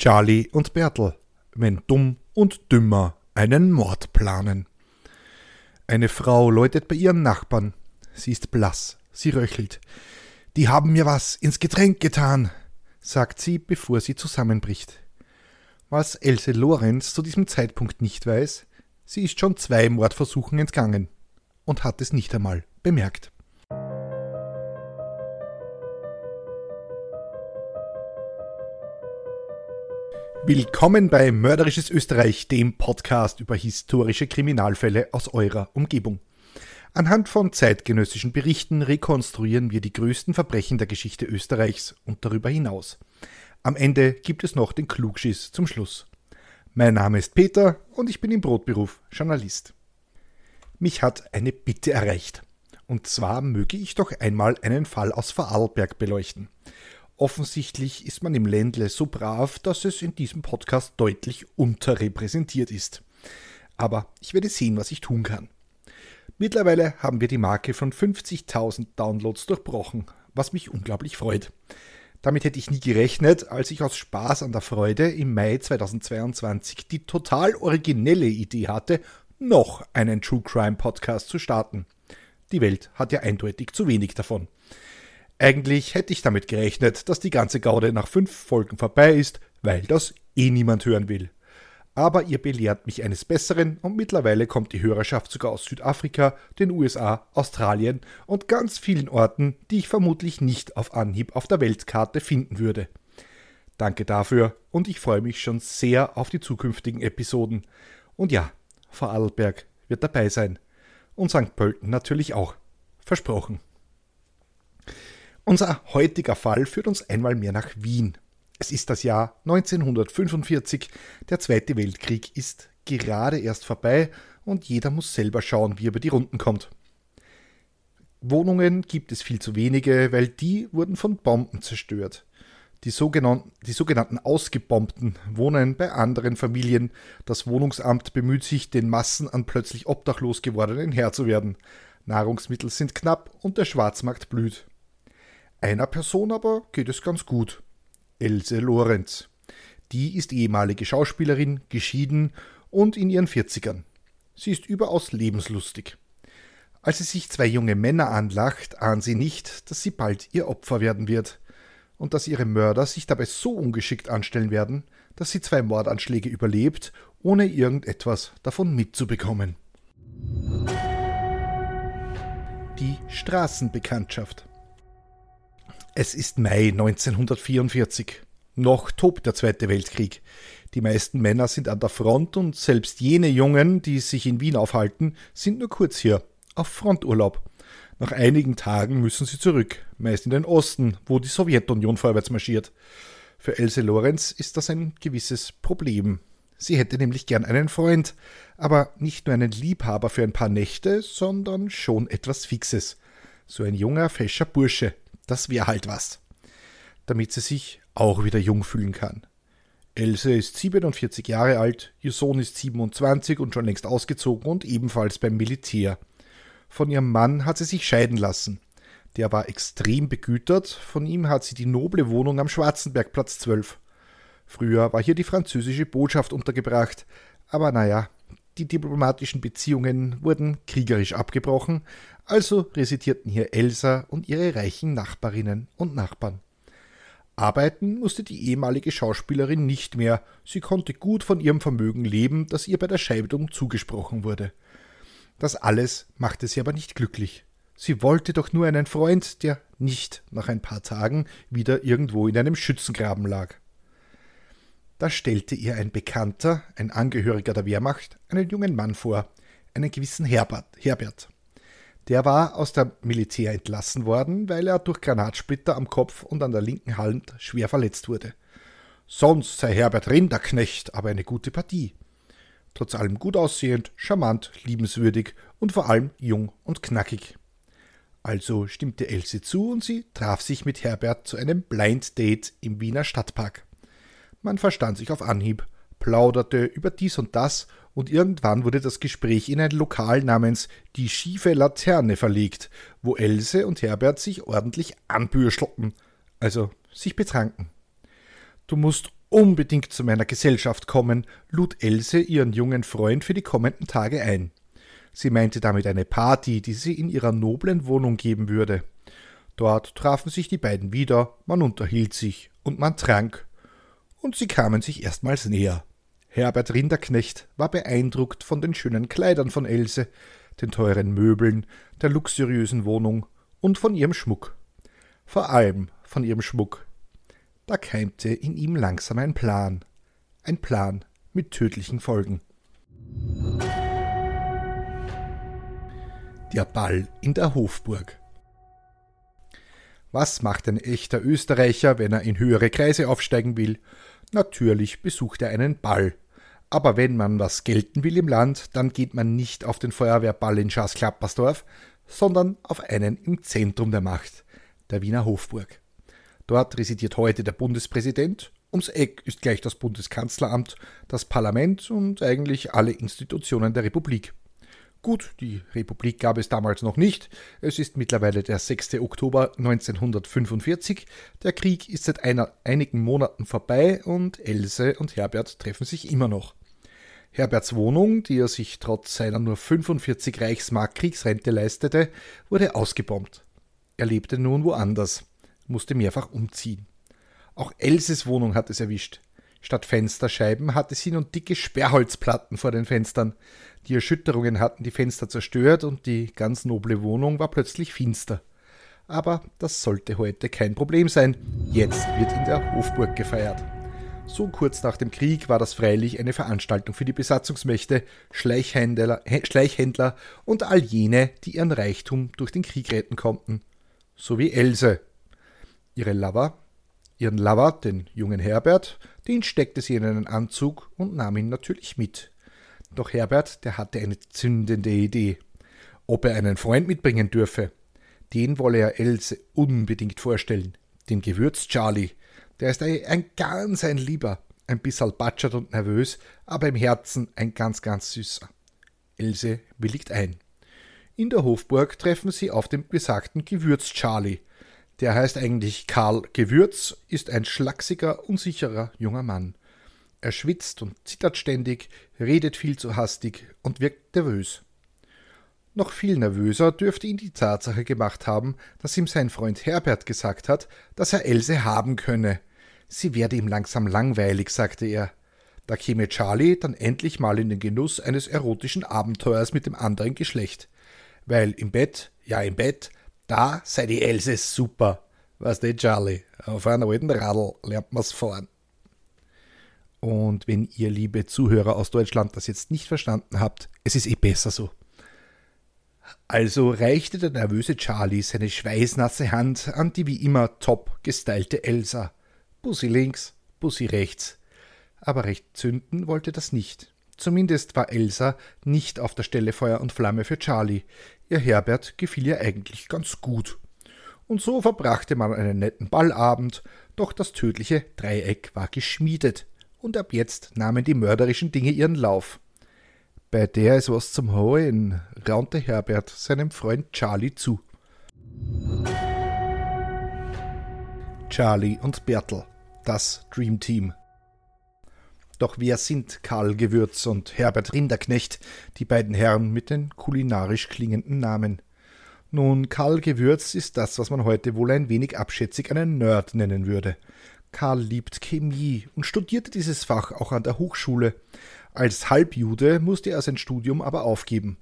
Charlie und Bertel, wenn dumm und dümmer einen Mord planen. Eine Frau läutet bei ihren Nachbarn. Sie ist blass, sie röchelt. Die haben mir was ins Getränk getan, sagt sie, bevor sie zusammenbricht. Was Else Lorenz zu diesem Zeitpunkt nicht weiß, sie ist schon zwei Mordversuchen entgangen und hat es nicht einmal bemerkt. Willkommen bei Mörderisches Österreich, dem Podcast über historische Kriminalfälle aus eurer Umgebung. Anhand von zeitgenössischen Berichten rekonstruieren wir die größten Verbrechen der Geschichte Österreichs und darüber hinaus. Am Ende gibt es noch den Klugschiss zum Schluss. Mein Name ist Peter und ich bin im Brotberuf Journalist. Mich hat eine Bitte erreicht. Und zwar möge ich doch einmal einen Fall aus Vorarlberg beleuchten. Offensichtlich ist man im Ländle so brav, dass es in diesem Podcast deutlich unterrepräsentiert ist. Aber ich werde sehen, was ich tun kann. Mittlerweile haben wir die Marke von 50.000 Downloads durchbrochen, was mich unglaublich freut. Damit hätte ich nie gerechnet, als ich aus Spaß an der Freude im Mai 2022 die total originelle Idee hatte, noch einen True Crime Podcast zu starten. Die Welt hat ja eindeutig zu wenig davon. Eigentlich hätte ich damit gerechnet, dass die ganze Gaude nach fünf Folgen vorbei ist, weil das eh niemand hören will. Aber ihr belehrt mich eines Besseren und mittlerweile kommt die Hörerschaft sogar aus Südafrika, den USA, Australien und ganz vielen Orten, die ich vermutlich nicht auf Anhieb auf der Weltkarte finden würde. Danke dafür und ich freue mich schon sehr auf die zukünftigen Episoden. Und ja, Vorarlberg wird dabei sein. Und St. Pölten natürlich auch. Versprochen. Unser heutiger Fall führt uns einmal mehr nach Wien. Es ist das Jahr 1945, der Zweite Weltkrieg ist gerade erst vorbei und jeder muss selber schauen, wie er über die Runden kommt. Wohnungen gibt es viel zu wenige, weil die wurden von Bomben zerstört. Die sogenannten, die sogenannten Ausgebombten wohnen bei anderen Familien. Das Wohnungsamt bemüht sich, den Massen an plötzlich obdachlos gewordenen Herr zu werden. Nahrungsmittel sind knapp und der Schwarzmarkt blüht. Einer Person aber geht es ganz gut. Else Lorenz. Die ist ehemalige Schauspielerin, geschieden und in ihren 40ern. Sie ist überaus lebenslustig. Als sie sich zwei junge Männer anlacht, ahnt sie nicht, dass sie bald ihr Opfer werden wird und dass ihre Mörder sich dabei so ungeschickt anstellen werden, dass sie zwei Mordanschläge überlebt, ohne irgendetwas davon mitzubekommen. Die Straßenbekanntschaft es ist Mai 1944. Noch tobt der Zweite Weltkrieg. Die meisten Männer sind an der Front und selbst jene Jungen, die sich in Wien aufhalten, sind nur kurz hier, auf Fronturlaub. Nach einigen Tagen müssen sie zurück, meist in den Osten, wo die Sowjetunion vorwärts marschiert. Für Else Lorenz ist das ein gewisses Problem. Sie hätte nämlich gern einen Freund, aber nicht nur einen Liebhaber für ein paar Nächte, sondern schon etwas Fixes. So ein junger, fescher Bursche, das wäre halt was. Damit sie sich auch wieder jung fühlen kann. Else ist 47 Jahre alt, ihr Sohn ist 27 und schon längst ausgezogen und ebenfalls beim Militär. Von ihrem Mann hat sie sich scheiden lassen. Der war extrem begütert, von ihm hat sie die noble Wohnung am Schwarzenbergplatz 12. Früher war hier die französische Botschaft untergebracht, aber naja, die diplomatischen Beziehungen wurden kriegerisch abgebrochen, also residierten hier Elsa und ihre reichen Nachbarinnen und Nachbarn. Arbeiten musste die ehemalige Schauspielerin nicht mehr, sie konnte gut von ihrem Vermögen leben, das ihr bei der Scheidung zugesprochen wurde. Das alles machte sie aber nicht glücklich. Sie wollte doch nur einen Freund, der nicht nach ein paar Tagen wieder irgendwo in einem Schützengraben lag. Da stellte ihr ein Bekannter, ein Angehöriger der Wehrmacht, einen jungen Mann vor, einen gewissen Herbert. Herbert. Der war aus dem Militär entlassen worden, weil er durch Granatsplitter am Kopf und an der linken Hand schwer verletzt wurde. Sonst sei Herbert Rinderknecht aber eine gute Partie. Trotz allem gut aussehend, charmant, liebenswürdig und vor allem jung und knackig. Also stimmte Else zu und sie traf sich mit Herbert zu einem Blind Date im Wiener Stadtpark. Man verstand sich auf Anhieb, plauderte über dies und das, und irgendwann wurde das Gespräch in ein Lokal namens Die schiefe Laterne verlegt, wo Else und Herbert sich ordentlich anbürschelten, also sich betranken. Du musst unbedingt zu meiner Gesellschaft kommen, lud Else ihren jungen Freund für die kommenden Tage ein. Sie meinte damit eine Party, die sie in ihrer noblen Wohnung geben würde. Dort trafen sich die beiden wieder, man unterhielt sich und man trank. Und sie kamen sich erstmals näher. Herbert Rinderknecht war beeindruckt von den schönen Kleidern von Else, den teuren Möbeln, der luxuriösen Wohnung und von ihrem Schmuck. Vor allem von ihrem Schmuck. Da keimte in ihm langsam ein Plan. Ein Plan mit tödlichen Folgen. Der Ball in der Hofburg. Was macht ein echter Österreicher, wenn er in höhere Kreise aufsteigen will? Natürlich besucht er einen Ball. Aber wenn man was gelten will im Land, dann geht man nicht auf den Feuerwehrball in Schaas-Klappersdorf, sondern auf einen im Zentrum der Macht, der Wiener Hofburg. Dort residiert heute der Bundespräsident, ums Eck ist gleich das Bundeskanzleramt, das Parlament und eigentlich alle Institutionen der Republik. Gut, die Republik gab es damals noch nicht. Es ist mittlerweile der 6. Oktober 1945. Der Krieg ist seit einer, einigen Monaten vorbei und Else und Herbert treffen sich immer noch. Herberts Wohnung, die er sich trotz seiner nur 45 Reichsmark Kriegsrente leistete, wurde ausgebombt. Er lebte nun woanders, musste mehrfach umziehen. Auch Elses Wohnung hat es erwischt. Statt Fensterscheiben hatte sie nun dicke Sperrholzplatten vor den Fenstern. Die Erschütterungen hatten die Fenster zerstört und die ganz noble Wohnung war plötzlich finster. Aber das sollte heute kein Problem sein. Jetzt wird in der Hofburg gefeiert. So kurz nach dem Krieg war das freilich eine Veranstaltung für die Besatzungsmächte, Schleichhändler, Schleichhändler und all jene, die ihren Reichtum durch den Krieg retten konnten. So wie Else. Ihre Lover, ihren Lover, den jungen Herbert, den steckte sie in einen Anzug und nahm ihn natürlich mit. Doch Herbert, der hatte eine zündende Idee. Ob er einen Freund mitbringen dürfe. Den wolle er Else unbedingt vorstellen. Den Gewürz-Charlie. Der ist ein, ganz ein Lieber. Ein bisschen batschert und nervös, aber im Herzen ein ganz, ganz süßer. Else willigt ein. In der Hofburg treffen sie auf den besagten Gewürz-Charlie. Der heißt eigentlich Karl Gewürz, ist ein schlachsiger, unsicherer junger Mann. Er schwitzt und zittert ständig, redet viel zu hastig und wirkt nervös. Noch viel nervöser dürfte ihn die Tatsache gemacht haben, dass ihm sein Freund Herbert gesagt hat, dass er Else haben könne. Sie werde ihm langsam langweilig, sagte er. Da käme Charlie dann endlich mal in den Genuss eines erotischen Abenteuers mit dem anderen Geschlecht. Weil im Bett, ja im Bett, da sei die Else super. Was du, Charlie? Auf einem alten Radl lernt man's fahren. Und wenn ihr, liebe Zuhörer aus Deutschland, das jetzt nicht verstanden habt, es ist eh besser so. Also reichte der nervöse Charlie seine schweißnasse Hand an die wie immer top gestylte Elsa. Bussi links, Bussi rechts. Aber recht zünden wollte das nicht. Zumindest war Elsa nicht auf der Stelle Feuer und Flamme für Charlie. Ihr Herbert gefiel ihr eigentlich ganz gut. Und so verbrachte man einen netten Ballabend, doch das tödliche Dreieck war geschmiedet und ab jetzt nahmen die mörderischen Dinge ihren Lauf. Bei der ist was zum Holen, raunte Herbert seinem Freund Charlie zu. Charlie und Bertel, das Dream Team. Doch wer sind Karl Gewürz und Herbert Rinderknecht, die beiden Herren mit den kulinarisch klingenden Namen? Nun, Karl Gewürz ist das, was man heute wohl ein wenig abschätzig einen Nerd nennen würde. Karl liebt Chemie und studierte dieses Fach auch an der Hochschule. Als Halbjude musste er sein Studium aber aufgeben.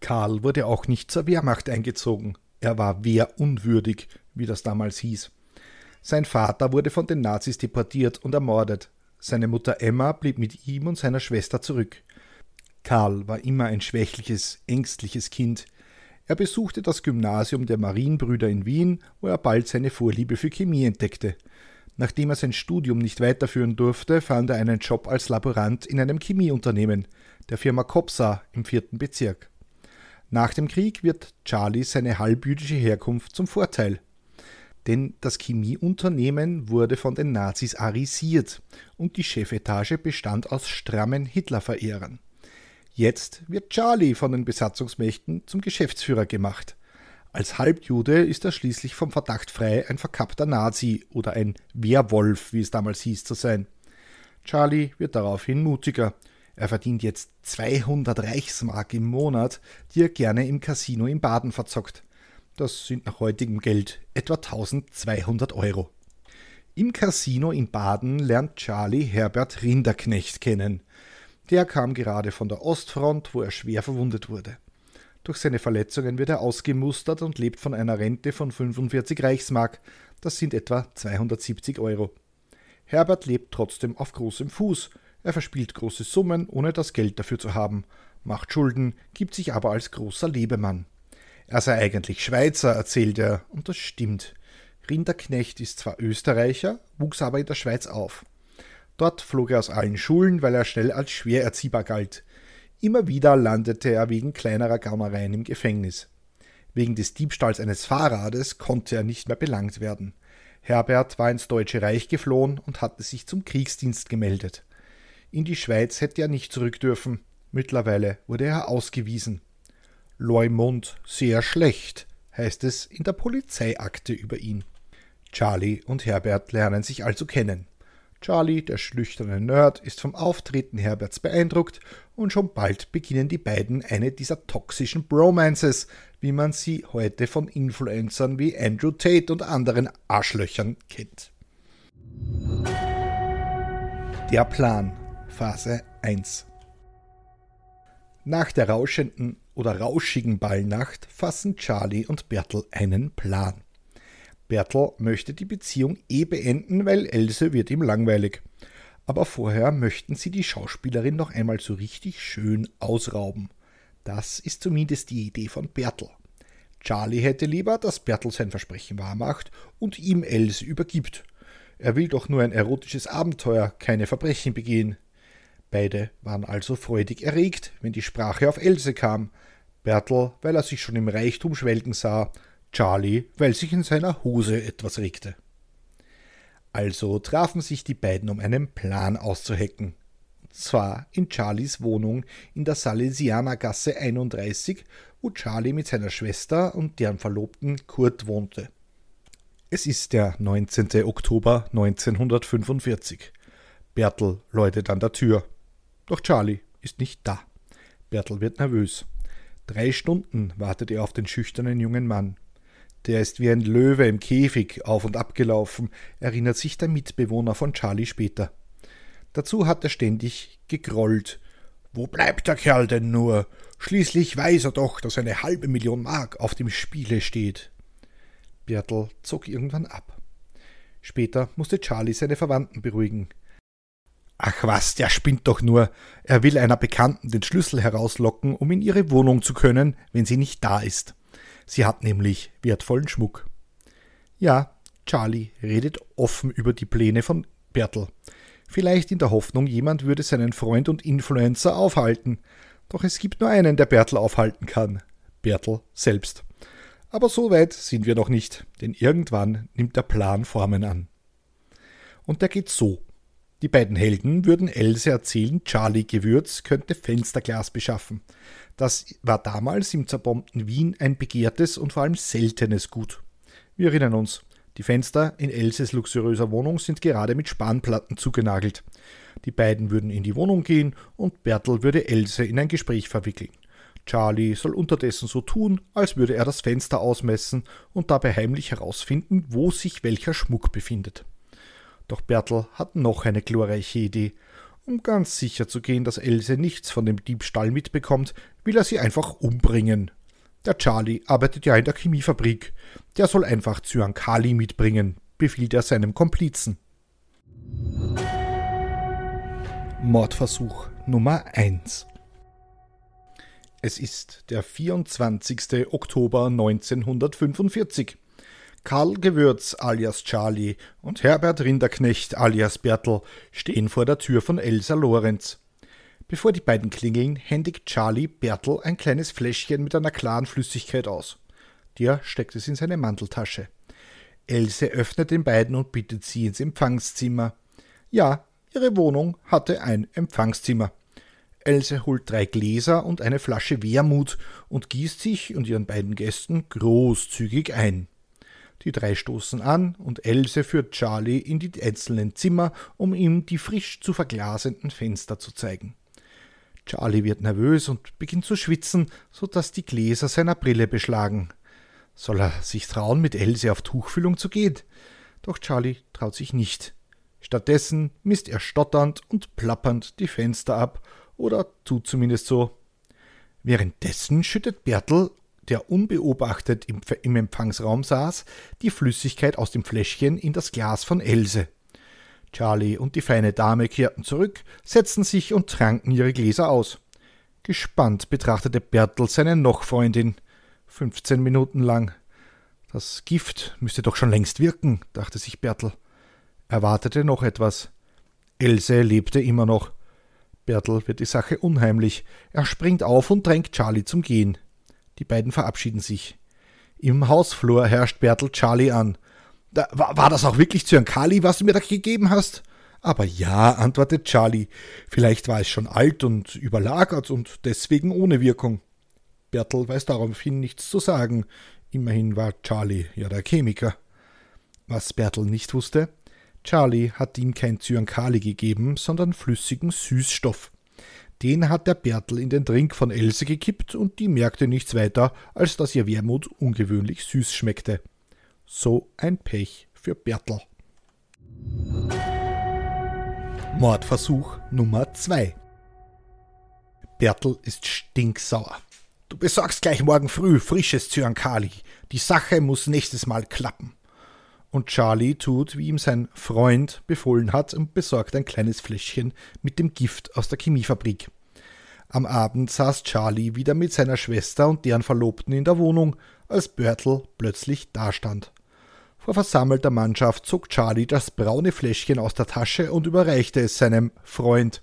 Karl wurde auch nicht zur Wehrmacht eingezogen. Er war wehrunwürdig, wie das damals hieß. Sein Vater wurde von den Nazis deportiert und ermordet. Seine Mutter Emma blieb mit ihm und seiner Schwester zurück. Karl war immer ein schwächliches, ängstliches Kind. Er besuchte das Gymnasium der Marienbrüder in Wien, wo er bald seine Vorliebe für Chemie entdeckte. Nachdem er sein Studium nicht weiterführen durfte, fand er einen Job als Laborant in einem Chemieunternehmen, der Firma Kopsa im vierten Bezirk. Nach dem Krieg wird Charlie seine halbjüdische Herkunft zum Vorteil. Denn das Chemieunternehmen wurde von den Nazis arisiert und die Chefetage bestand aus strammen Hitlerverehrern. Jetzt wird Charlie von den Besatzungsmächten zum Geschäftsführer gemacht. Als Halbjude ist er schließlich vom Verdacht frei, ein verkappter Nazi oder ein Werwolf, wie es damals hieß, zu sein. Charlie wird daraufhin mutiger. Er verdient jetzt 200 Reichsmark im Monat, die er gerne im Casino in Baden verzockt. Das sind nach heutigem Geld etwa 1200 Euro. Im Casino in Baden lernt Charlie Herbert Rinderknecht kennen. Der kam gerade von der Ostfront, wo er schwer verwundet wurde. Durch seine Verletzungen wird er ausgemustert und lebt von einer Rente von 45 Reichsmark, das sind etwa 270 Euro. Herbert lebt trotzdem auf großem Fuß, er verspielt große Summen, ohne das Geld dafür zu haben, macht Schulden, gibt sich aber als großer Lebemann. Er sei eigentlich Schweizer, erzählt er, und das stimmt. Rinderknecht ist zwar Österreicher, wuchs aber in der Schweiz auf. Dort flog er aus allen Schulen, weil er schnell als schwer erziehbar galt. Immer wieder landete er wegen kleinerer Gaunereien im Gefängnis. Wegen des Diebstahls eines Fahrrades konnte er nicht mehr belangt werden. Herbert war ins Deutsche Reich geflohen und hatte sich zum Kriegsdienst gemeldet. In die Schweiz hätte er nicht zurück dürfen. Mittlerweile wurde er ausgewiesen. Leumund sehr schlecht, heißt es in der Polizeiakte über ihn. Charlie und Herbert lernen sich also kennen. Charlie, der schlüchterne Nerd, ist vom Auftreten Herberts beeindruckt und schon bald beginnen die beiden eine dieser toxischen Bromances, wie man sie heute von Influencern wie Andrew Tate und anderen Arschlöchern kennt. Der Plan Phase 1 Nach der rauschenden oder rauschigen Ballnacht fassen Charlie und Bertel einen Plan. Bertel möchte die Beziehung eh beenden, weil Else wird ihm langweilig. Aber vorher möchten sie die Schauspielerin noch einmal so richtig schön ausrauben. Das ist zumindest die Idee von Bertel. Charlie hätte lieber, dass Bertel sein Versprechen wahrmacht und ihm Else übergibt. Er will doch nur ein erotisches Abenteuer, keine Verbrechen begehen. Beide waren also freudig erregt, wenn die Sprache auf Else kam. Bertel, weil er sich schon im Reichtum schwelgen sah, Charlie, weil sich in seiner Hose etwas regte. Also trafen sich die beiden, um einen Plan auszuhecken. Und zwar in Charlies Wohnung in der Salesianergasse 31, wo Charlie mit seiner Schwester und deren Verlobten Kurt wohnte. Es ist der 19. Oktober 1945. Bertel läutet an der Tür. Doch Charlie ist nicht da. Bertel wird nervös. Drei Stunden wartet er auf den schüchternen jungen Mann. Der ist wie ein Löwe im Käfig auf und ab gelaufen, erinnert sich der Mitbewohner von Charlie später. Dazu hat er ständig gegrollt. Wo bleibt der Kerl denn nur? Schließlich weiß er doch, dass eine halbe Million Mark auf dem Spiele steht. Bertel zog irgendwann ab. Später musste Charlie seine Verwandten beruhigen. Ach was, der spinnt doch nur. Er will einer Bekannten den Schlüssel herauslocken, um in ihre Wohnung zu können, wenn sie nicht da ist. Sie hat nämlich wertvollen Schmuck. Ja, Charlie redet offen über die Pläne von Bertel. Vielleicht in der Hoffnung, jemand würde seinen Freund und Influencer aufhalten. Doch es gibt nur einen, der Bertel aufhalten kann. Bertel selbst. Aber so weit sind wir noch nicht, denn irgendwann nimmt der Plan Formen an. Und der geht so. Die beiden Helden würden Else erzählen, Charlie Gewürz könnte Fensterglas beschaffen. Das war damals im zerbombten Wien ein begehrtes und vor allem seltenes Gut. Wir erinnern uns, die Fenster in Elses luxuriöser Wohnung sind gerade mit Spanplatten zugenagelt. Die beiden würden in die Wohnung gehen und Bertel würde Else in ein Gespräch verwickeln. Charlie soll unterdessen so tun, als würde er das Fenster ausmessen und dabei heimlich herausfinden, wo sich welcher Schmuck befindet. Doch Bertel hat noch eine glorreiche Idee. Um ganz sicher zu gehen, dass Else nichts von dem Diebstahl mitbekommt, will er sie einfach umbringen. Der Charlie arbeitet ja in der Chemiefabrik. Der soll einfach Zyankali mitbringen, befiehlt er seinem Komplizen. Mordversuch Nummer 1 Es ist der 24. Oktober 1945. Karl Gewürz alias Charlie und Herbert Rinderknecht alias Bertel stehen vor der Tür von Elsa Lorenz. Bevor die beiden klingeln, händigt Charlie Bertel ein kleines Fläschchen mit einer klaren Flüssigkeit aus. Der steckt es in seine Manteltasche. Else öffnet den beiden und bittet sie ins Empfangszimmer. Ja, ihre Wohnung hatte ein Empfangszimmer. Else holt drei Gläser und eine Flasche Wermut und gießt sich und ihren beiden Gästen großzügig ein. Die drei stoßen an und Else führt Charlie in die einzelnen Zimmer, um ihm die frisch zu verglasenden Fenster zu zeigen. Charlie wird nervös und beginnt zu schwitzen, so dass die Gläser seiner Brille beschlagen. Soll er sich trauen, mit Else auf Tuchfüllung zu gehen? Doch Charlie traut sich nicht. Stattdessen misst er stotternd und plappernd die Fenster ab, oder tut zumindest so. Währenddessen schüttet Bertel der unbeobachtet im, im Empfangsraum saß, die Flüssigkeit aus dem Fläschchen in das Glas von Else. Charlie und die feine Dame kehrten zurück, setzten sich und tranken ihre Gläser aus. Gespannt betrachtete Bertel seine Nochfreundin. Fünfzehn Minuten lang. Das Gift müsste doch schon längst wirken, dachte sich Bertel. Er wartete noch etwas. Else lebte immer noch. Bertel wird die Sache unheimlich. Er springt auf und drängt Charlie zum Gehen. Die beiden verabschieden sich. Im Hausflur herrscht Bertel Charlie an. Da, war, war das auch wirklich Zyankali, was du mir da gegeben hast? Aber ja, antwortet Charlie. Vielleicht war es schon alt und überlagert und deswegen ohne Wirkung. Bertel weiß daraufhin nichts zu sagen. Immerhin war Charlie ja der Chemiker. Was Bertel nicht wusste, Charlie hat ihm kein Zyankali gegeben, sondern flüssigen Süßstoff. Den hat der Bertel in den Trink von Else gekippt und die merkte nichts weiter, als dass ihr Wermut ungewöhnlich süß schmeckte. So ein Pech für Bertel. Mordversuch Nummer 2 Bertel ist stinksauer. Du besorgst gleich morgen früh frisches Zyankali. Die Sache muss nächstes Mal klappen. Und Charlie tut, wie ihm sein Freund befohlen hat, und besorgt ein kleines Fläschchen mit dem Gift aus der Chemiefabrik. Am Abend saß Charlie wieder mit seiner Schwester und deren Verlobten in der Wohnung, als Börtel plötzlich dastand. Vor versammelter Mannschaft zog Charlie das braune Fläschchen aus der Tasche und überreichte es seinem Freund.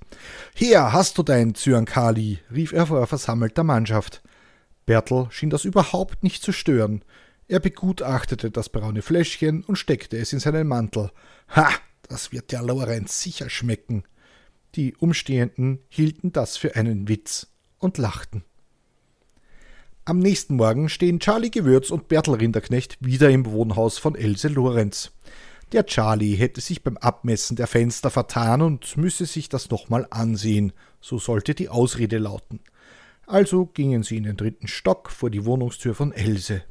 Hier hast du dein Zyankali, rief er vor versammelter Mannschaft. Bertel schien das überhaupt nicht zu stören. Er begutachtete das braune Fläschchen und steckte es in seinen Mantel. Ha, das wird der Lorenz sicher schmecken. Die Umstehenden hielten das für einen Witz und lachten. Am nächsten Morgen stehen Charlie Gewürz und Bertel Rinderknecht wieder im Wohnhaus von Else Lorenz. Der Charlie hätte sich beim Abmessen der Fenster vertan und müsse sich das nochmal ansehen, so sollte die Ausrede lauten. Also gingen sie in den dritten Stock vor die Wohnungstür von Else.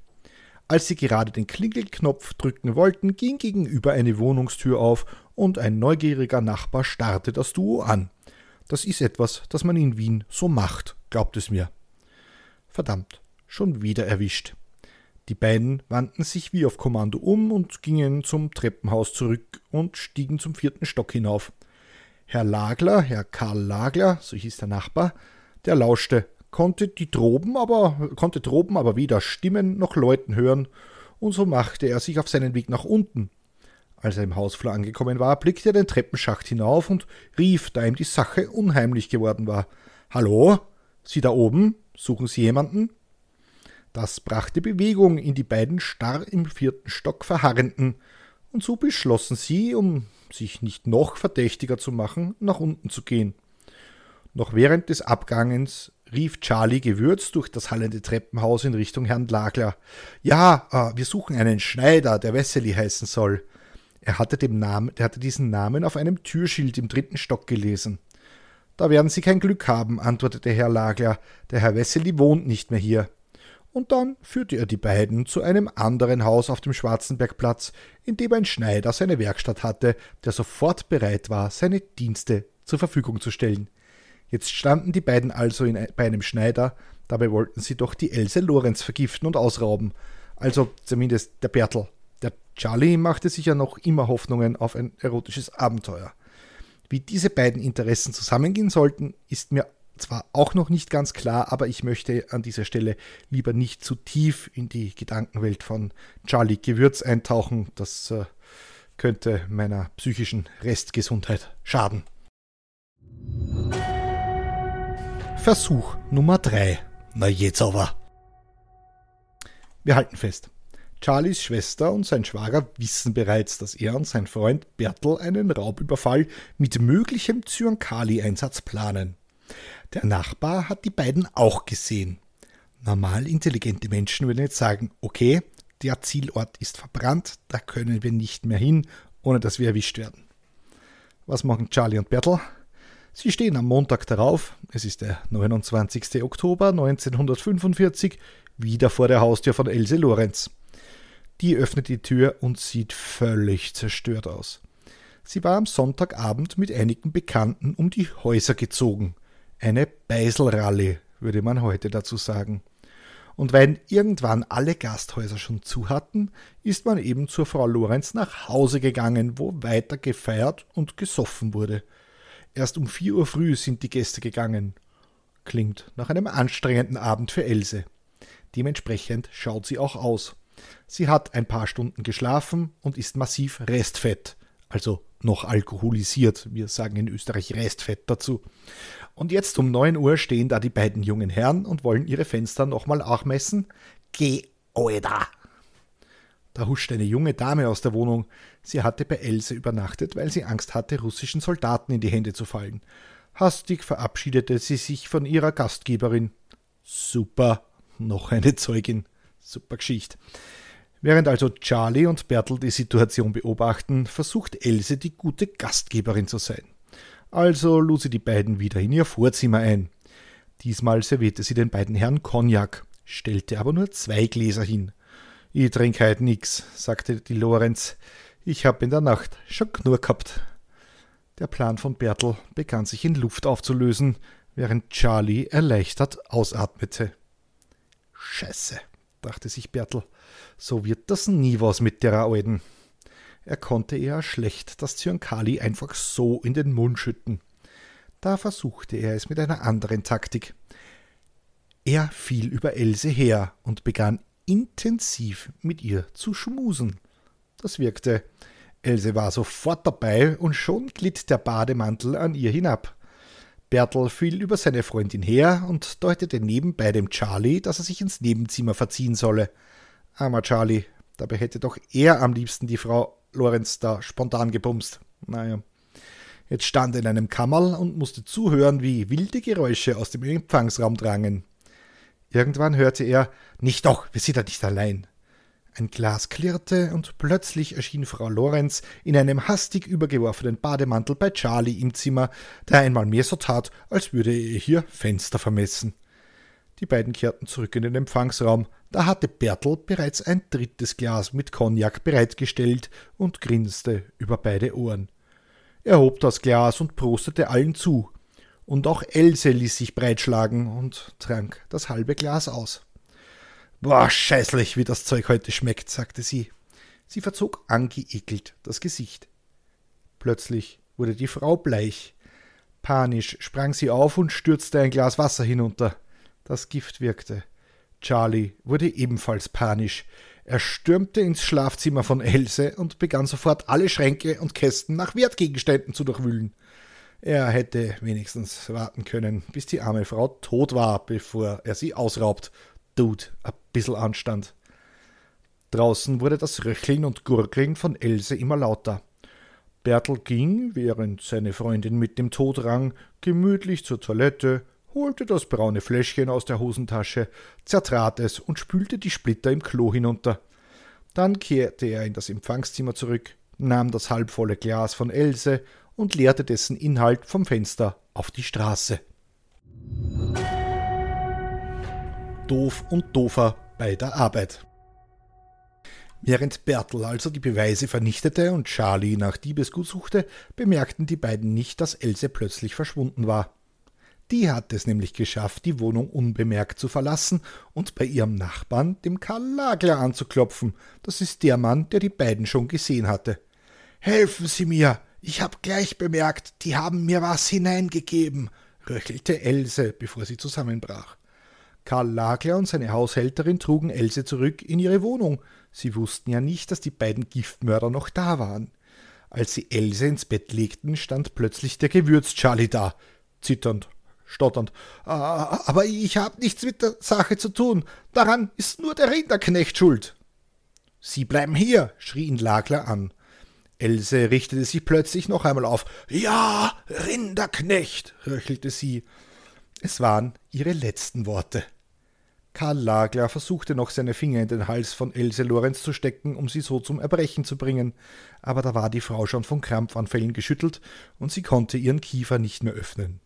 Als sie gerade den Klingelknopf drücken wollten, ging gegenüber eine Wohnungstür auf und ein neugieriger Nachbar starrte das Duo an. Das ist etwas, das man in Wien so macht, glaubt es mir. Verdammt, schon wieder erwischt. Die beiden wandten sich wie auf Kommando um und gingen zum Treppenhaus zurück und stiegen zum vierten Stock hinauf. Herr Lagler, Herr Karl Lagler, so hieß der Nachbar, der lauschte konnte die droben aber, konnte droben aber weder Stimmen noch Leuten hören, und so machte er sich auf seinen Weg nach unten. Als er im Hausflur angekommen war, blickte er den Treppenschacht hinauf und rief, da ihm die Sache unheimlich geworden war. Hallo? Sie da oben? Suchen Sie jemanden? Das brachte Bewegung in die beiden starr im vierten Stock Verharrenden, und so beschlossen sie, um sich nicht noch verdächtiger zu machen, nach unten zu gehen. Noch während des Abgangens rief Charlie gewürzt durch das hallende Treppenhaus in Richtung Herrn Lagler. Ja, äh, wir suchen einen Schneider, der Wesseli heißen soll. Er hatte, dem Namen, er hatte diesen Namen auf einem Türschild im dritten Stock gelesen. Da werden Sie kein Glück haben, antwortete Herr Lagler. Der Herr Wesseli wohnt nicht mehr hier. Und dann führte er die beiden zu einem anderen Haus auf dem Schwarzenbergplatz, in dem ein Schneider seine Werkstatt hatte, der sofort bereit war, seine Dienste zur Verfügung zu stellen. Jetzt standen die beiden also in, bei einem Schneider, dabei wollten sie doch die Else Lorenz vergiften und ausrauben. Also zumindest der Bertel. Der Charlie machte sich ja noch immer Hoffnungen auf ein erotisches Abenteuer. Wie diese beiden Interessen zusammengehen sollten, ist mir zwar auch noch nicht ganz klar, aber ich möchte an dieser Stelle lieber nicht zu tief in die Gedankenwelt von Charlie Gewürz eintauchen. Das äh, könnte meiner psychischen Restgesundheit schaden. Versuch Nummer 3. Na jetzt aber. Wir halten fest. Charlies Schwester und sein Schwager wissen bereits, dass er und sein Freund Bertel einen Raubüberfall mit möglichem Zyankali-Einsatz planen. Der Nachbar hat die beiden auch gesehen. Normal intelligente Menschen würden jetzt sagen, okay, Der Zielort ist verbrannt, da können wir nicht mehr hin, ohne dass wir erwischt werden. Was machen Charlie und Bertel? Sie stehen am Montag darauf, es ist der 29. Oktober 1945, wieder vor der Haustür von Else Lorenz. Die öffnet die Tür und sieht völlig zerstört aus. Sie war am Sonntagabend mit einigen Bekannten um die Häuser gezogen. Eine Beiselrallye, würde man heute dazu sagen. Und weil irgendwann alle Gasthäuser schon zu hatten, ist man eben zur Frau Lorenz nach Hause gegangen, wo weiter gefeiert und gesoffen wurde. Erst um vier Uhr früh sind die Gäste gegangen. Klingt nach einem anstrengenden Abend für Else. Dementsprechend schaut sie auch aus. Sie hat ein paar Stunden geschlafen und ist massiv Restfett, also noch alkoholisiert. Wir sagen in Österreich Restfett dazu. Und jetzt um 9 Uhr stehen da die beiden jungen Herren und wollen ihre Fenster nochmal nachmessen. Geh, Oida! Da huscht eine junge Dame aus der Wohnung. Sie hatte bei Else übernachtet, weil sie Angst hatte, russischen Soldaten in die Hände zu fallen. Hastig verabschiedete sie sich von ihrer Gastgeberin. Super, noch eine Zeugin. Super Geschichte. Während also Charlie und Bertel die Situation beobachten, versucht Else die gute Gastgeberin zu sein. Also lud sie die beiden wieder in ihr Vorzimmer ein. Diesmal servierte sie den beiden Herren Cognac, stellte aber nur zwei Gläser hin. Ich trink heut nix, sagte die Lorenz. Ich hab in der Nacht schon genug gehabt. Der Plan von Bertel begann sich in Luft aufzulösen, während Charlie erleichtert ausatmete. Scheiße, dachte sich Bertel, so wird das nie was mit der Alten. Er konnte eher schlecht das Zyankali einfach so in den Mund schütten. Da versuchte er es mit einer anderen Taktik. Er fiel über Else her und begann intensiv mit ihr zu schmusen. Das wirkte. Else war sofort dabei und schon glitt der Bademantel an ihr hinab. Bertel fiel über seine Freundin her und deutete nebenbei dem Charlie, dass er sich ins Nebenzimmer verziehen solle. Armer Charlie, dabei hätte doch er am liebsten die Frau Lorenz da spontan gebumst. Naja. Jetzt stand er in einem Kammerl und musste zuhören, wie wilde Geräusche aus dem Empfangsraum drangen. Irgendwann hörte er, nicht doch, wir sind da nicht allein. Ein Glas klirrte und plötzlich erschien Frau Lorenz in einem hastig übergeworfenen Bademantel bei Charlie im Zimmer, der einmal mehr so tat, als würde er hier Fenster vermessen. Die beiden kehrten zurück in den Empfangsraum, da hatte Bertel bereits ein drittes Glas mit Cognac bereitgestellt und grinste über beide Ohren. Er hob das Glas und prostete allen zu. Und auch Else ließ sich breitschlagen und trank das halbe Glas aus. Boah, scheißlich, wie das Zeug heute schmeckt, sagte sie. Sie verzog angeekelt das Gesicht. Plötzlich wurde die Frau bleich. Panisch sprang sie auf und stürzte ein Glas Wasser hinunter. Das Gift wirkte. Charlie wurde ebenfalls panisch. Er stürmte ins Schlafzimmer von Else und begann sofort alle Schränke und Kästen nach Wertgegenständen zu durchwühlen. Er hätte wenigstens warten können, bis die arme Frau tot war, bevor er sie ausraubt. Dude, a bissel Anstand. Draußen wurde das Röcheln und Gurgeln von Else immer lauter. Bertel ging, während seine Freundin mit dem Tod rang, gemütlich zur Toilette, holte das braune Fläschchen aus der Hosentasche, zertrat es und spülte die Splitter im Klo hinunter. Dann kehrte er in das Empfangszimmer zurück, nahm das halbvolle Glas von Else und leerte dessen Inhalt vom Fenster auf die Straße. Doof und Doofer bei der Arbeit. Während Bertel also die Beweise vernichtete und Charlie nach Diebesgut suchte, bemerkten die beiden nicht, dass Else plötzlich verschwunden war. Die hat es nämlich geschafft, die Wohnung unbemerkt zu verlassen und bei ihrem Nachbarn, dem Karl Lagler, anzuklopfen. Das ist der Mann, der die beiden schon gesehen hatte. Helfen Sie mir! Ich hab gleich bemerkt, die haben mir was hineingegeben, röchelte Else, bevor sie zusammenbrach. Karl Lagler und seine Haushälterin trugen Else zurück in ihre Wohnung. Sie wussten ja nicht, dass die beiden Giftmörder noch da waren. Als sie Else ins Bett legten, stand plötzlich der Gewürz-Charlie da, zitternd stotternd. Ah, aber ich habe nichts mit der Sache zu tun. Daran ist nur der Rinderknecht schuld. Sie bleiben hier, schrie ihn Lagler an. Else richtete sich plötzlich noch einmal auf. Ja, Rinderknecht, röchelte sie. Es waren ihre letzten Worte. Karl Lagler versuchte noch seine Finger in den Hals von Else Lorenz zu stecken, um sie so zum Erbrechen zu bringen, aber da war die Frau schon von Krampfanfällen geschüttelt und sie konnte ihren Kiefer nicht mehr öffnen.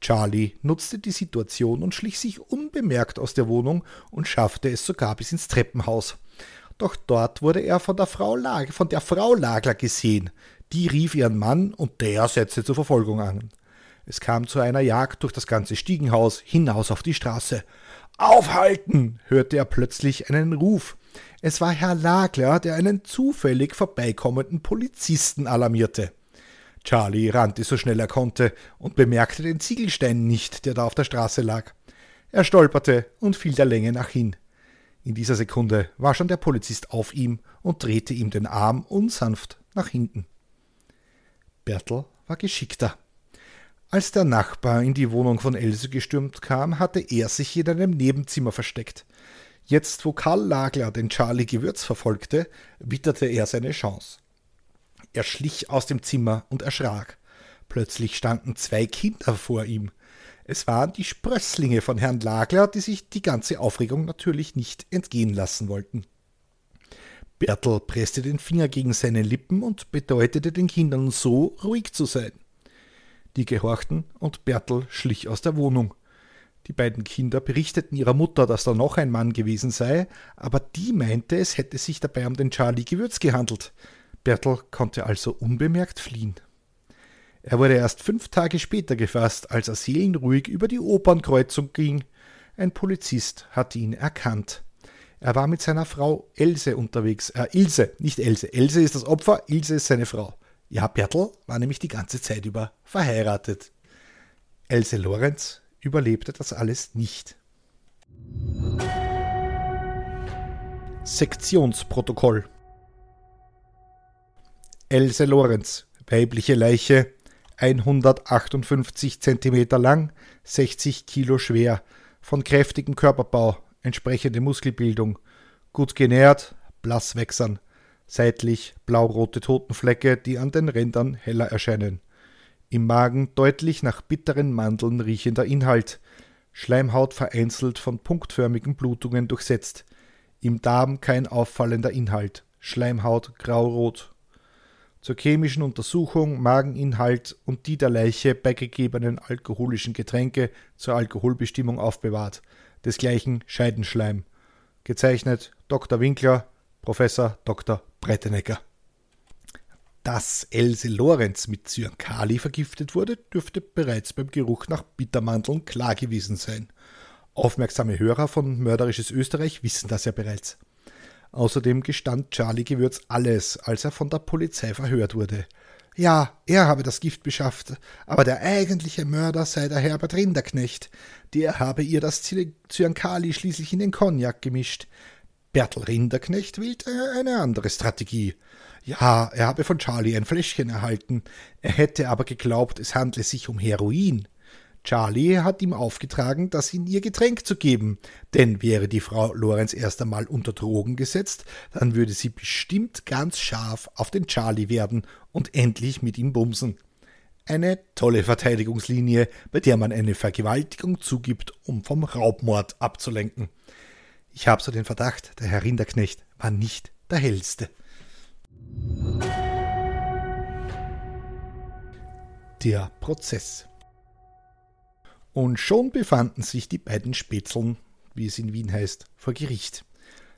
Charlie nutzte die Situation und schlich sich unbemerkt aus der Wohnung und schaffte es sogar bis ins Treppenhaus. Doch dort wurde er von der Frau, Lag von der Frau Lagler gesehen. Die rief ihren Mann und der setzte zur Verfolgung an. Es kam zu einer Jagd durch das ganze Stiegenhaus hinaus auf die Straße. Aufhalten! hörte er plötzlich einen Ruf. Es war Herr Lagler, der einen zufällig vorbeikommenden Polizisten alarmierte. Charlie rannte so schnell er konnte und bemerkte den Ziegelstein nicht, der da auf der Straße lag. Er stolperte und fiel der Länge nach hin. In dieser Sekunde war schon der Polizist auf ihm und drehte ihm den Arm unsanft nach hinten. Bertel war geschickter. Als der Nachbar in die Wohnung von Else gestürmt kam, hatte er sich in einem Nebenzimmer versteckt. Jetzt, wo Karl Lagler den Charlie Gewürz verfolgte, witterte er seine Chance. Er schlich aus dem Zimmer und erschrak. Plötzlich standen zwei Kinder vor ihm. Es waren die Sprösslinge von Herrn Lagler, die sich die ganze Aufregung natürlich nicht entgehen lassen wollten. Bertel presste den Finger gegen seine Lippen und bedeutete den Kindern so, ruhig zu sein. Die gehorchten und Bertel schlich aus der Wohnung. Die beiden Kinder berichteten ihrer Mutter, dass da noch ein Mann gewesen sei, aber die meinte, es hätte sich dabei um den Charlie Gewürz gehandelt. Bertel konnte also unbemerkt fliehen. Er wurde erst fünf Tage später gefasst, als er seelenruhig über die Opernkreuzung ging. Ein Polizist hatte ihn erkannt. Er war mit seiner Frau Else unterwegs. Äh, Ilse, nicht Else. Else ist das Opfer, Ilse ist seine Frau. Ja, Bertel war nämlich die ganze Zeit über verheiratet. Else Lorenz überlebte das alles nicht. Sektionsprotokoll Else Lorenz, weibliche Leiche, 158 cm lang, 60 Kilo schwer, von kräftigem Körperbau, entsprechende Muskelbildung, gut genährt, blass wächsern, seitlich blaurote Totenflecke, die an den Rändern heller erscheinen. Im Magen deutlich nach bitteren Mandeln riechender Inhalt, Schleimhaut vereinzelt von punktförmigen Blutungen durchsetzt, im Darm kein auffallender Inhalt, Schleimhaut graurot zur chemischen Untersuchung Mageninhalt und die der Leiche bei gegebenen alkoholischen Getränke zur Alkoholbestimmung aufbewahrt, desgleichen Scheidenschleim. Gezeichnet Dr. Winkler, Professor Dr. Breitenecker. Dass Else Lorenz mit Cyankali vergiftet wurde, dürfte bereits beim Geruch nach Bittermandeln klar gewesen sein. Aufmerksame Hörer von Mörderisches Österreich wissen das ja bereits. Außerdem gestand Charlie Gewürz alles, als er von der Polizei verhört wurde. Ja, er habe das Gift beschafft, aber der eigentliche Mörder sei der Herbert Rinderknecht. Der habe ihr das Zyankali schließlich in den Cognac gemischt. Bertel Rinderknecht wählte eine andere Strategie. Ja, er habe von Charlie ein Fläschchen erhalten, er hätte aber geglaubt, es handle sich um Heroin. Charlie hat ihm aufgetragen, das in ihr Getränk zu geben, denn wäre die Frau Lorenz erst einmal unter Drogen gesetzt, dann würde sie bestimmt ganz scharf auf den Charlie werden und endlich mit ihm bumsen. Eine tolle Verteidigungslinie, bei der man eine Vergewaltigung zugibt, um vom Raubmord abzulenken. Ich habe so den Verdacht, der Herr Rinderknecht war nicht der hellste. Der Prozess und schon befanden sich die beiden Spätzeln, wie es in Wien heißt, vor Gericht.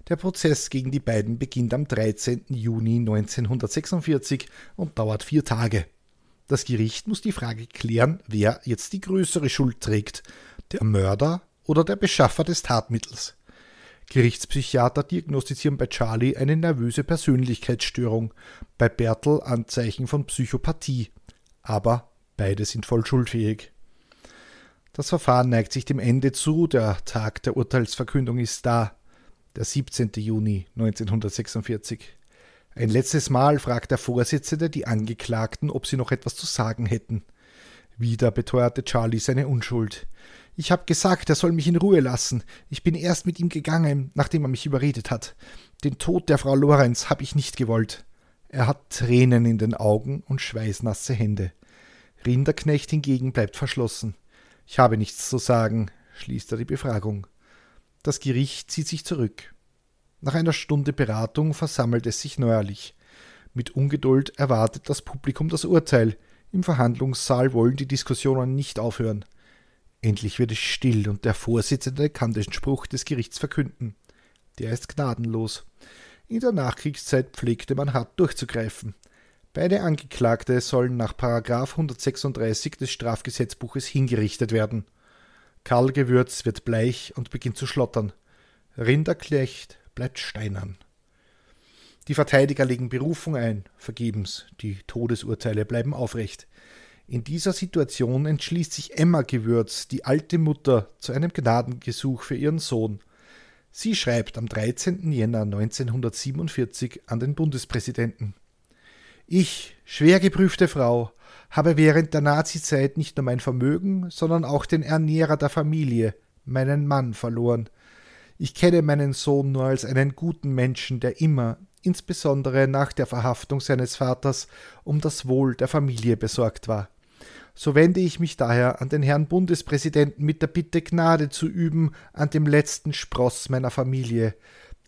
Der Prozess gegen die beiden beginnt am 13. Juni 1946 und dauert vier Tage. Das Gericht muss die Frage klären, wer jetzt die größere Schuld trägt, der Mörder oder der Beschaffer des Tatmittels. Gerichtspsychiater diagnostizieren bei Charlie eine nervöse Persönlichkeitsstörung, bei Bertel Anzeichen von Psychopathie. Aber beide sind voll schuldfähig. Das Verfahren neigt sich dem Ende zu, der Tag der Urteilsverkündung ist da, der 17. Juni 1946. Ein letztes Mal fragt der Vorsitzende die Angeklagten, ob sie noch etwas zu sagen hätten. Wieder beteuerte Charlie seine Unschuld. Ich habe gesagt, er soll mich in Ruhe lassen. Ich bin erst mit ihm gegangen, nachdem er mich überredet hat. Den Tod der Frau Lorenz habe ich nicht gewollt. Er hat Tränen in den Augen und schweißnasse Hände. Rinderknecht hingegen bleibt verschlossen. Ich habe nichts zu sagen, schließt er die Befragung. Das Gericht zieht sich zurück. Nach einer Stunde Beratung versammelt es sich neuerlich. Mit Ungeduld erwartet das Publikum das Urteil. Im Verhandlungssaal wollen die Diskussionen nicht aufhören. Endlich wird es still und der Vorsitzende kann den Spruch des Gerichts verkünden. Der ist gnadenlos. In der Nachkriegszeit pflegte man hart durchzugreifen. Beide Angeklagte sollen nach 136 des Strafgesetzbuches hingerichtet werden. Karl Gewürz wird bleich und beginnt zu schlottern. Rinderklecht bleibt steinern. Die Verteidiger legen Berufung ein, vergebens, die Todesurteile bleiben aufrecht. In dieser Situation entschließt sich Emma Gewürz, die alte Mutter, zu einem Gnadengesuch für ihren Sohn. Sie schreibt am 13. Jänner 1947 an den Bundespräsidenten. Ich, schwer geprüfte Frau, habe während der Nazizeit nicht nur mein Vermögen, sondern auch den Ernährer der Familie, meinen Mann, verloren. Ich kenne meinen Sohn nur als einen guten Menschen, der immer, insbesondere nach der Verhaftung seines Vaters, um das Wohl der Familie besorgt war. So wende ich mich daher an den Herrn Bundespräsidenten mit der Bitte, Gnade zu üben an dem letzten Spross meiner Familie,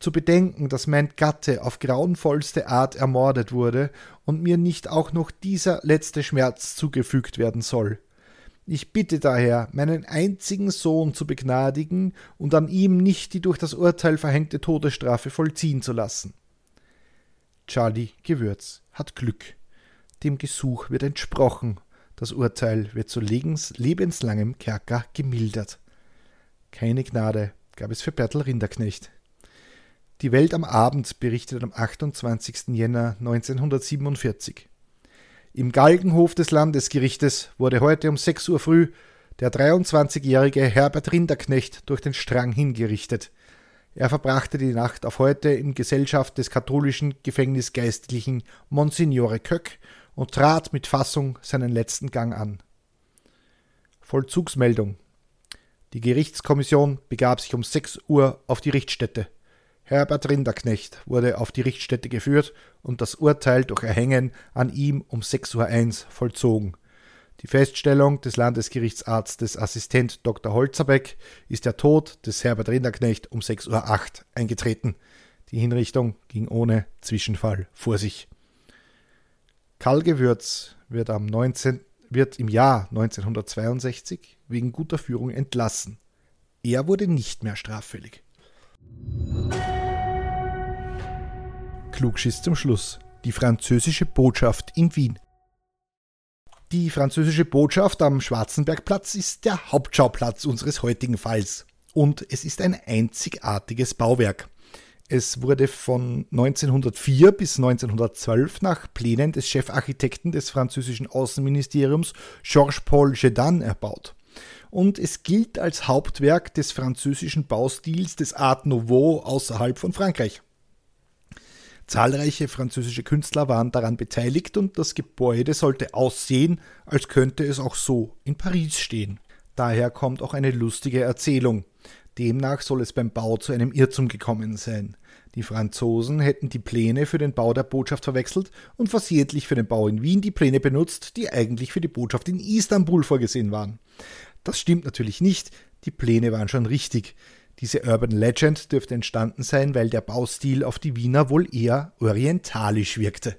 zu bedenken, dass mein Gatte auf grauenvollste Art ermordet wurde und mir nicht auch noch dieser letzte Schmerz zugefügt werden soll. Ich bitte daher, meinen einzigen Sohn zu begnadigen und an ihm nicht die durch das Urteil verhängte Todesstrafe vollziehen zu lassen. Charlie Gewürz hat Glück. Dem Gesuch wird entsprochen. Das Urteil wird zu lebenslangem Kerker gemildert. Keine Gnade gab es für Bertel Rinderknecht. Die Welt am Abend berichtet am 28. Jänner 1947. Im Galgenhof des Landesgerichtes wurde heute um 6 Uhr früh der 23-jährige Herbert Rinderknecht durch den Strang hingerichtet. Er verbrachte die Nacht auf heute in Gesellschaft des katholischen Gefängnisgeistlichen Monsignore Köck und trat mit Fassung seinen letzten Gang an. Vollzugsmeldung. Die Gerichtskommission begab sich um 6 Uhr auf die Richtstätte. Herbert Rinderknecht wurde auf die Richtstätte geführt und das Urteil durch Erhängen an ihm um 6.01 Uhr vollzogen. Die Feststellung des Landesgerichtsarztes Assistent Dr. Holzerbeck ist der Tod des Herbert Rinderknecht um 6.08 Uhr eingetreten. Die Hinrichtung ging ohne Zwischenfall vor sich. Karl Gewürz wird, am 19, wird im Jahr 1962 wegen guter Führung entlassen. Er wurde nicht mehr straffällig. Klugschiss zum Schluss. Die französische Botschaft in Wien. Die französische Botschaft am Schwarzenbergplatz ist der Hauptschauplatz unseres heutigen Falls. Und es ist ein einzigartiges Bauwerk. Es wurde von 1904 bis 1912 nach Plänen des Chefarchitekten des französischen Außenministeriums Georges-Paul Gedan erbaut. Und es gilt als Hauptwerk des französischen Baustils des Art Nouveau außerhalb von Frankreich. Zahlreiche französische Künstler waren daran beteiligt und das Gebäude sollte aussehen, als könnte es auch so in Paris stehen. Daher kommt auch eine lustige Erzählung. Demnach soll es beim Bau zu einem Irrtum gekommen sein. Die Franzosen hätten die Pläne für den Bau der Botschaft verwechselt und versehentlich für den Bau in Wien die Pläne benutzt, die eigentlich für die Botschaft in Istanbul vorgesehen waren. Das stimmt natürlich nicht, die Pläne waren schon richtig. Diese Urban Legend dürfte entstanden sein, weil der Baustil auf die Wiener wohl eher orientalisch wirkte.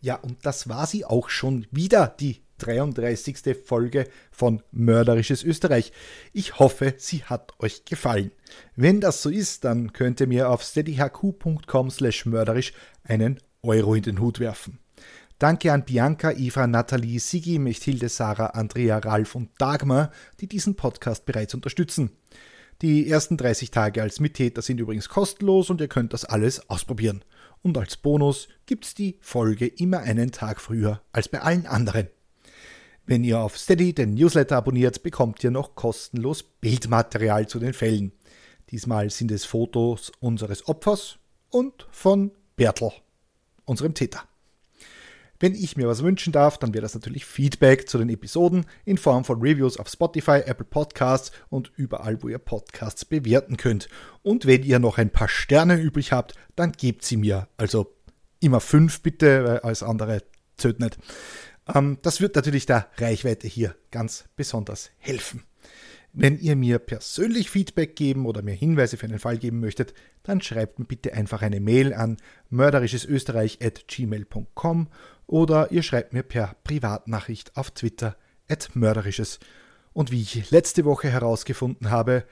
Ja, und das war sie auch schon wieder, die 33. Folge von Mörderisches Österreich. Ich hoffe, sie hat euch gefallen. Wenn das so ist, dann könnt ihr mir auf steadyhq.com slash mörderisch einen Euro in den Hut werfen. Danke an Bianca, Eva, Nathalie, Sigi, Mechthilde, Sarah, Andrea, Ralf und Dagmar, die diesen Podcast bereits unterstützen. Die ersten 30 Tage als Mittäter sind übrigens kostenlos und ihr könnt das alles ausprobieren. Und als Bonus gibt's die Folge immer einen Tag früher als bei allen anderen. Wenn ihr auf Steady den Newsletter abonniert, bekommt ihr noch kostenlos Bildmaterial zu den Fällen. Diesmal sind es Fotos unseres Opfers und von Bertel, unserem Täter. Wenn ich mir was wünschen darf, dann wäre das natürlich Feedback zu den Episoden in Form von Reviews auf Spotify, Apple Podcasts und überall, wo ihr Podcasts bewerten könnt. Und wenn ihr noch ein paar Sterne übrig habt, dann gebt sie mir. Also immer fünf bitte, weil alles andere zählt nicht. Ähm, das wird natürlich der Reichweite hier ganz besonders helfen. Wenn ihr mir persönlich Feedback geben oder mir Hinweise für einen Fall geben möchtet, dann schreibt mir bitte einfach eine Mail an mörderisches@gmail.com oder ihr schreibt mir per Privatnachricht auf Twitter mörderisches. Und wie ich letzte Woche herausgefunden habe,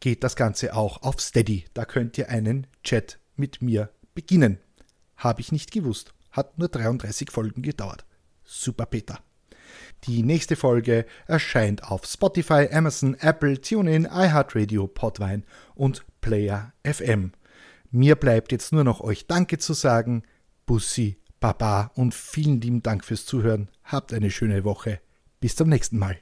geht das Ganze auch auf Steady. Da könnt ihr einen Chat mit mir beginnen. Habe ich nicht gewusst. Hat nur 33 Folgen gedauert. Super Peter. Die nächste Folge erscheint auf Spotify, Amazon, Apple, TuneIn, iHeartRadio, Podvine und Player FM. Mir bleibt jetzt nur noch euch Danke zu sagen. Bussi, Baba und vielen lieben Dank fürs Zuhören. Habt eine schöne Woche. Bis zum nächsten Mal.